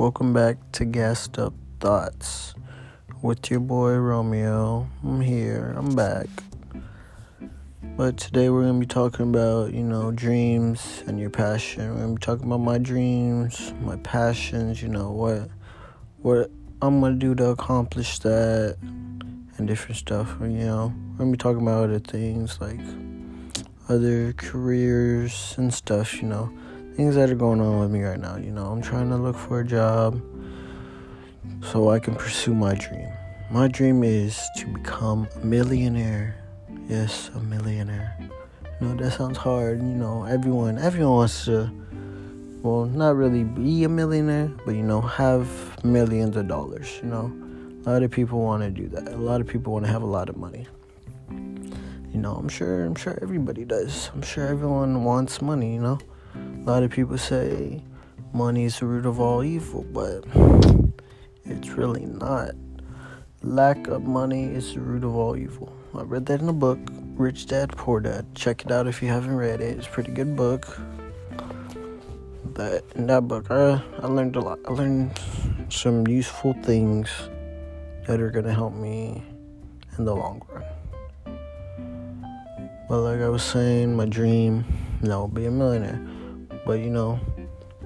Welcome back to Gassed Up Thoughts with your boy Romeo. I'm here, I'm back. But today we're going to be talking about, you know, dreams and your passion. We're going to be talking about my dreams, my passions, you know, what what I'm going to do to accomplish that and different stuff, you know. We're going to be talking about other things like other careers and stuff, you know things that are going on with me right now. You know, I'm trying to look for a job so I can pursue my dream. My dream is to become a millionaire. Yes, a millionaire. You know, that sounds hard. You know, everyone everyone wants to well, not really be a millionaire, but you know, have millions of dollars, you know. A lot of people want to do that. A lot of people want to have a lot of money. You know, I'm sure I'm sure everybody does. I'm sure everyone wants money, you know. A lot of people say money is the root of all evil, but it's really not. Lack of money is the root of all evil. I read that in a book, Rich Dad Poor Dad. Check it out if you haven't read it. It's a pretty good book. That in that book, I I learned a lot. I learned some useful things that are gonna help me in the long run. But like I was saying, my dream, you know, be a millionaire. But you know,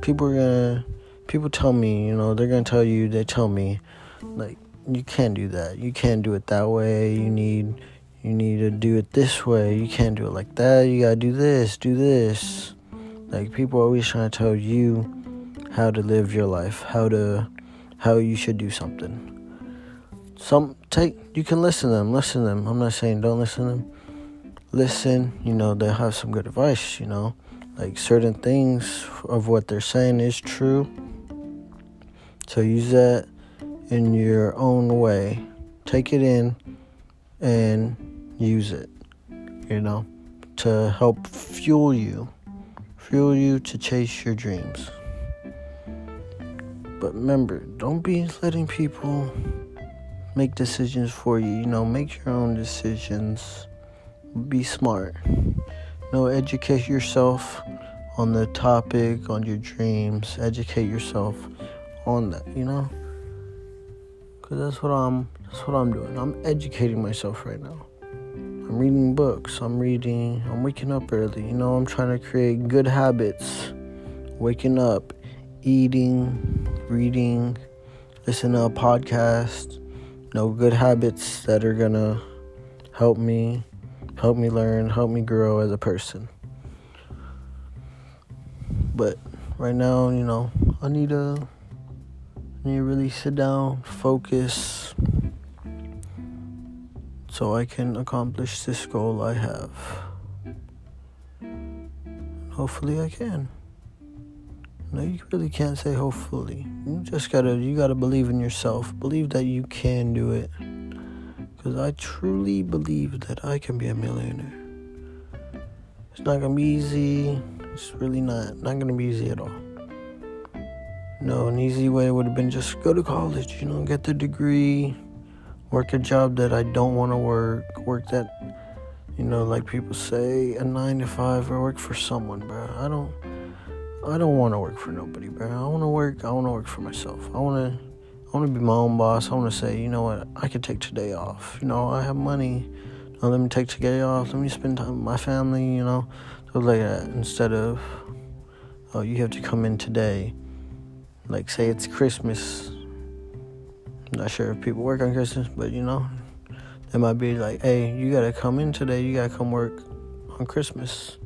people are gonna people tell me, you know, they're gonna tell you, they tell me, like, you can't do that. You can't do it that way. You need you need to do it this way. You can't do it like that. You gotta do this, do this. Like people are always trying to tell you how to live your life, how to how you should do something. Some take you can listen to them, listen to them. I'm not saying don't listen to them. Listen, you know, they have some good advice, you know like certain things of what they're saying is true. So use that in your own way. Take it in and use it, you know, to help fuel you, fuel you to chase your dreams. But remember, don't be letting people make decisions for you. You know, make your own decisions. Be smart know, educate yourself on the topic, on your dreams. Educate yourself on that, you know? Cuz that's what I'm that's what I'm doing. I'm educating myself right now. I'm reading books. I'm reading. I'm waking up early. You know, I'm trying to create good habits. Waking up, eating, reading, listen to a podcast. You know, good habits that are to help me help me learn, help me grow as a person. But right now, you know, I need to need to really sit down, focus so I can accomplish this goal I have. Hopefully I can. No, you really can't say hopefully. You just gotta you gotta believe in yourself. Believe that you can do it. Because I truly believe that I can be a millionaire. It's not gonna be easy. It's really not not gonna be easy at all. No, an easy way would have been just go to college, you know, get the degree, work a job that I don't want to work, work that, you know, like people say, a nine to five, or work for someone, bro. I don't, I don't want to work for nobody, bro. I want to work. I want to work for myself. I want to I want to be my own boss. I want to say, you know what, I could take today off. You know, I have money. Now let me take today off. Let me spend time with my family. You know, so like that instead of, oh, you have to come in today. Like say it's Christmas. I'm not sure if people work on Christmas, but you know, they might be like, hey, you gotta come in today. You gotta come work on Christmas.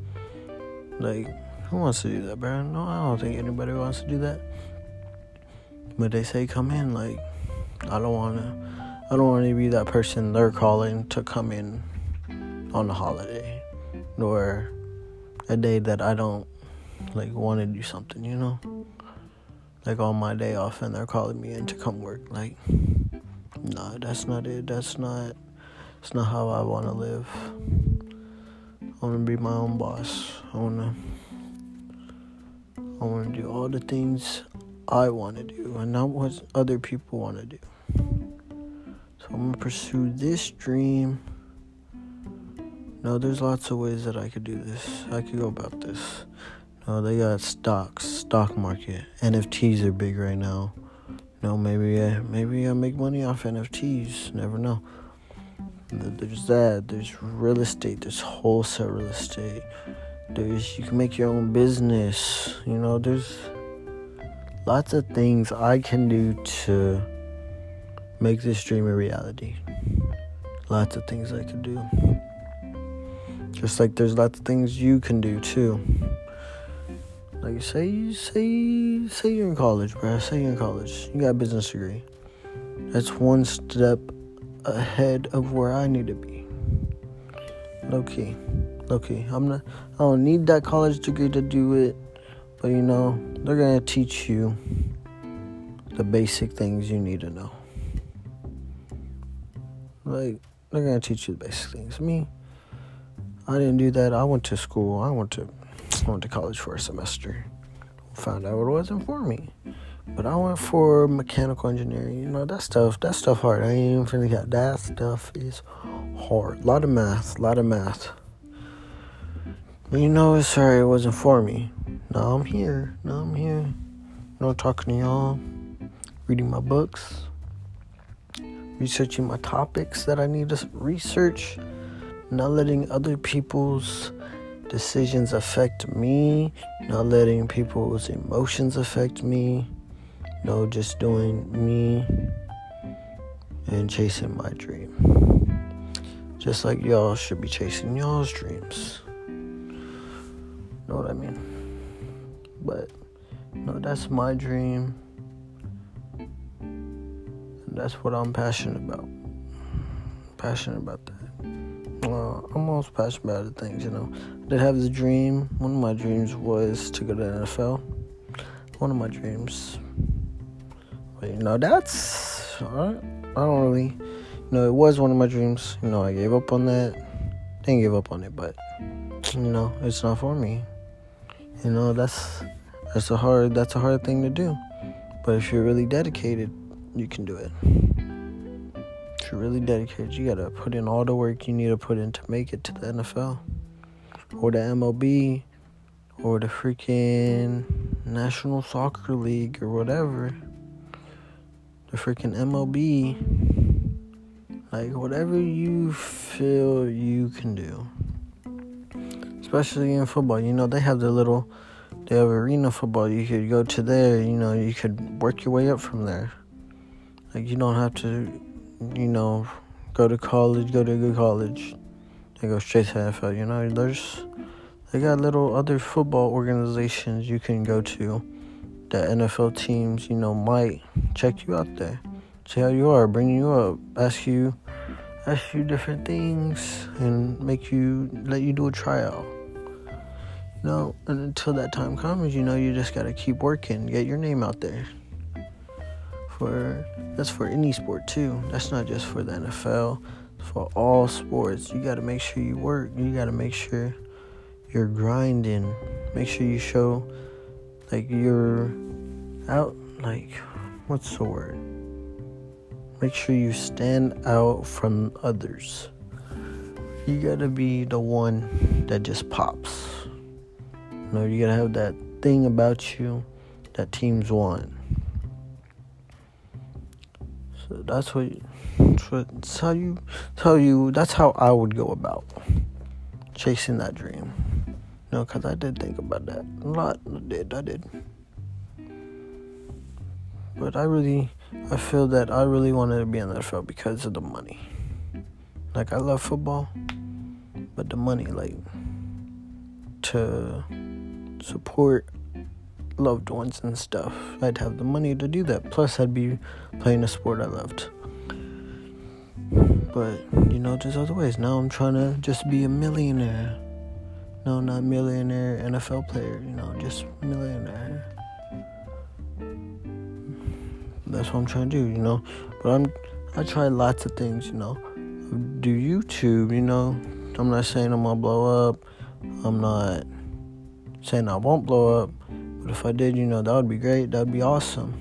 Like, who wants to do that, bro? No, I don't think anybody wants to do that. But they say come in. Like I don't wanna. I don't want to be that person they're calling to come in on a holiday, nor a day that I don't like want to do something. You know, like on my day off, and they're calling me in to come work. Like, nah, that's not it. That's not. It's not how I want to live. I want to be my own boss. I want to. I want to do all the things I want to do and not what other people want to do. So I'm going to pursue this dream. No, there's lots of ways that I could do this. I could go about this. No, they got stocks, stock market. NFTs are big right now. No, maybe I, maybe I make money off NFTs. Never know. There's that. There's real estate. There's wholesale real estate. There's you can make your own business. You know, there's lots of things I can do to make this dream a reality. Lots of things I can do. Just like there's lots of things you can do too. Like say say say you're in college, bro. Say you're in college. You got a business degree. That's one step ahead of where I need to be. Low key. Low key. I'm not I don't need that college degree to do it. But you know, they're gonna teach you the basic things you need to know. Like they're gonna teach you the basic things. Me, I didn't do that. I went to school. I went to I went to college for a semester. Found out it wasn't for me. But I went for mechanical engineering. You know, that stuff, that stuff hard. I ain't even finna got that stuff is hard. A lot of math, a lot of math. You know, sorry, it wasn't for me. Now I'm here. Now I'm here. You know, talking to y'all, reading my books, researching my topics that I need to research, not letting other people's decisions affect me, not letting people's emotions affect me, no, just doing me and chasing my dream. Just like y'all should be chasing y'all's dreams. Know what I mean? But no, that's my dream. And that's what I'm passionate about. Passionate about that. Uh, I'm almost passionate about other things, you know. I did have the dream. One of my dreams was to go to the NFL. One of my dreams. But you know, that's I don't really you know, it was one of my dreams. You know, I gave up on that. Didn't give up on it, but you know, it's not for me. You know, that's that's a hard that's a hard thing to do. But if you're really dedicated, you can do it. If you're really dedicated, you gotta put in all the work you need to put in to make it to the NFL or the MLB or the freaking National Soccer League or whatever. The freaking MLB. Like whatever you feel you can do especially in football. You know, they have the little, they have arena football. You could go to there. You know, you could work your way up from there. Like you don't have to, you know, go to college, go to a good college, They go straight to NFL. You know, there's they got little other football organizations you can go to. That NFL teams, you know, might check you out there, see how you are, bring you up, ask you ask you different things and make you let you do a tryout. No, and until that time comes, you know, you just gotta keep working, get your name out there. For that's for any sport too. That's not just for the NFL. For all sports, you gotta make sure you work. You gotta make sure you're grinding. Make sure you show like you're out. Like, what's the word? Make sure you stand out from others. You gotta be the one that just pops. You know, you gotta have that thing about you that teams want. So that's what, that's how you, tell you, that's how I would go about chasing that dream. You know, because I did think about that a lot. I did, I did. But I really, I feel that I really wanted to be in the NFL because of the money. Like, I love football, but the money, like, to support loved ones and stuff. I'd have the money to do that. Plus, I'd be playing a sport I loved. But, you know, there's other ways. Now I'm trying to just be a millionaire. No, not millionaire NFL player, you know, just millionaire. That's what I'm trying to do, you know. But I'm I try lots of things, you know. Do YouTube, you know. I'm not saying I'm gonna blow up. I'm not saying I won't blow up, but if I did, you know, that would be great. That would be awesome.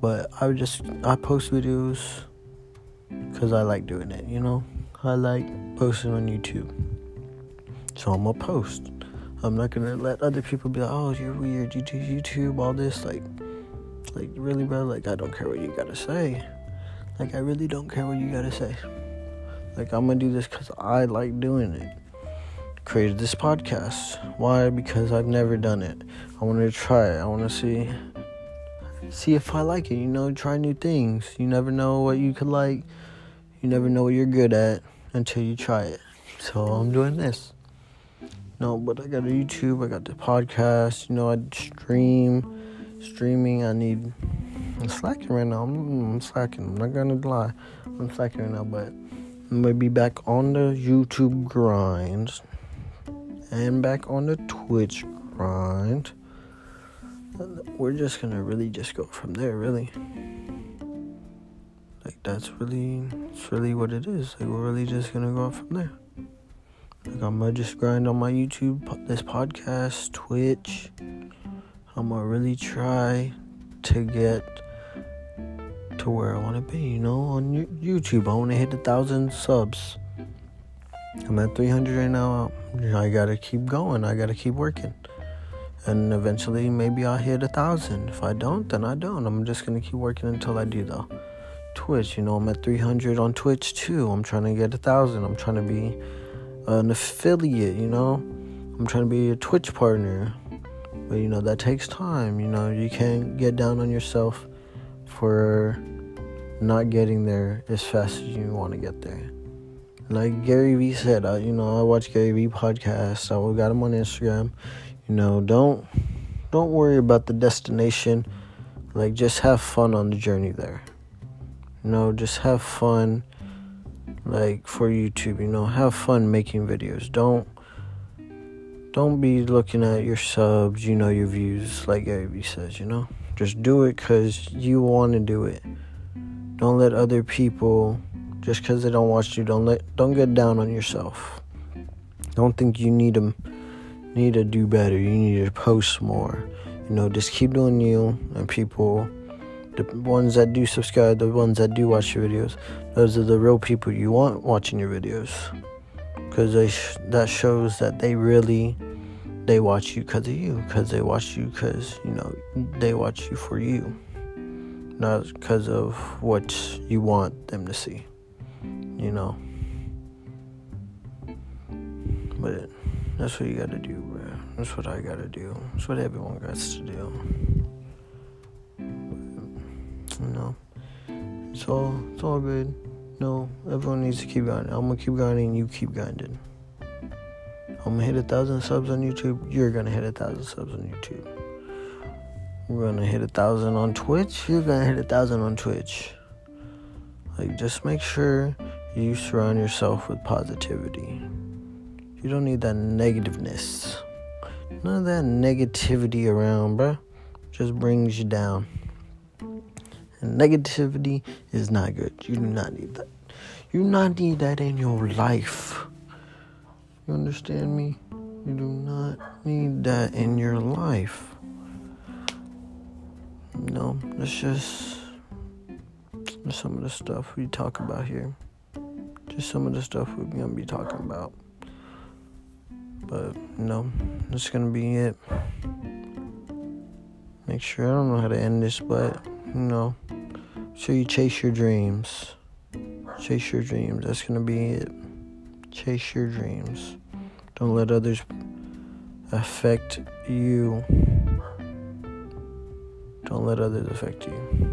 But I would just I post videos because I like doing it. You know, I like posting on YouTube, so I'm gonna post. I'm not gonna let other people be like, oh, you're weird. You do YouTube, all this, like, like really, bro. Like, I don't care what you gotta say. Like, I really don't care what you gotta say. Like, I'm gonna do this because I like doing it. Created this podcast. Why? Because I've never done it. I want to try it. I want to see, see if I like it. You know, try new things. You never know what you could like. You never know what you're good at until you try it. So I'm doing this. No, but I got a YouTube, I got the podcast, you know, I stream. Streaming, I need. I'm slacking right now. I'm, I'm slacking. I'm not gonna lie. I'm slacking right now, but I'm gonna be back on the YouTube grind and back on the Twitch grind. We're just gonna really just go from there, really. Like that's really, it's really what it is. Like we're really just gonna go from there. Like I'm gonna just grind on my YouTube, this podcast, Twitch. I'm gonna really try to get to where I want to be. You know, on YouTube, I want to hit a thousand subs. I'm at 300 right now. I gotta keep going. I gotta keep working, and eventually, maybe I'll hit a thousand. If I don't, then I don't. I'm just gonna keep working until I do, though. Twitch, you know, I'm at 300 on Twitch too. I'm trying to get a thousand. I'm trying to be an affiliate, you know. I'm trying to be a Twitch partner. But you know, that takes time. You know, you can't get down on yourself for not getting there as fast as you want to get there. Like Gary Vee said, I, you know, I watch Gary Vee podcast. I got him on Instagram. You know, don't don't worry about the destination. Like just have fun on the journey there. You know, just have fun like for YouTube, you know, have fun making videos. Don't don't be looking at your subs, you know, your views like Gary Vee says, you know. Just do it cuz you want to do it. Don't let other people just cuz they don't watch you, don't let don't get down on yourself. Don't think you need to need to do better. You need to post more. You know, just keep doing you and people the ones that do subscribe, the ones that do watch your videos, those are the real people you want watching your videos. Because they sh- that shows that they really they watch you because of you, because they watch you because you know they watch you for you, not because of what you want them to see. You know. But that's what you gotta do, bro. That's what I gotta do. That's what everyone got to do you know. It's all it's all good. No, everyone needs to keep grinding. I'm gonna keep grinding, you keep grinding. I'm gonna hit a thousand subs on YouTube, you're gonna hit a thousand subs on YouTube. We're gonna hit a thousand on Twitch, you're gonna hit a thousand on Twitch. Like just make sure you surround yourself with positivity. You don't need that negativeness. None of that negativity around, bruh. Just brings you down. And negativity is not good. You do not need that. You do not need that in your life. You understand me? You do not need that in your life. No, that's just some of the stuff we talk about here. Some of the stuff we're gonna be talking about. But no, that's gonna be it. Make sure I don't know how to end this, but you know, so you chase your dreams. Chase your dreams. That's gonna be it. Chase your dreams. Don't let others affect you. Don't let others affect you.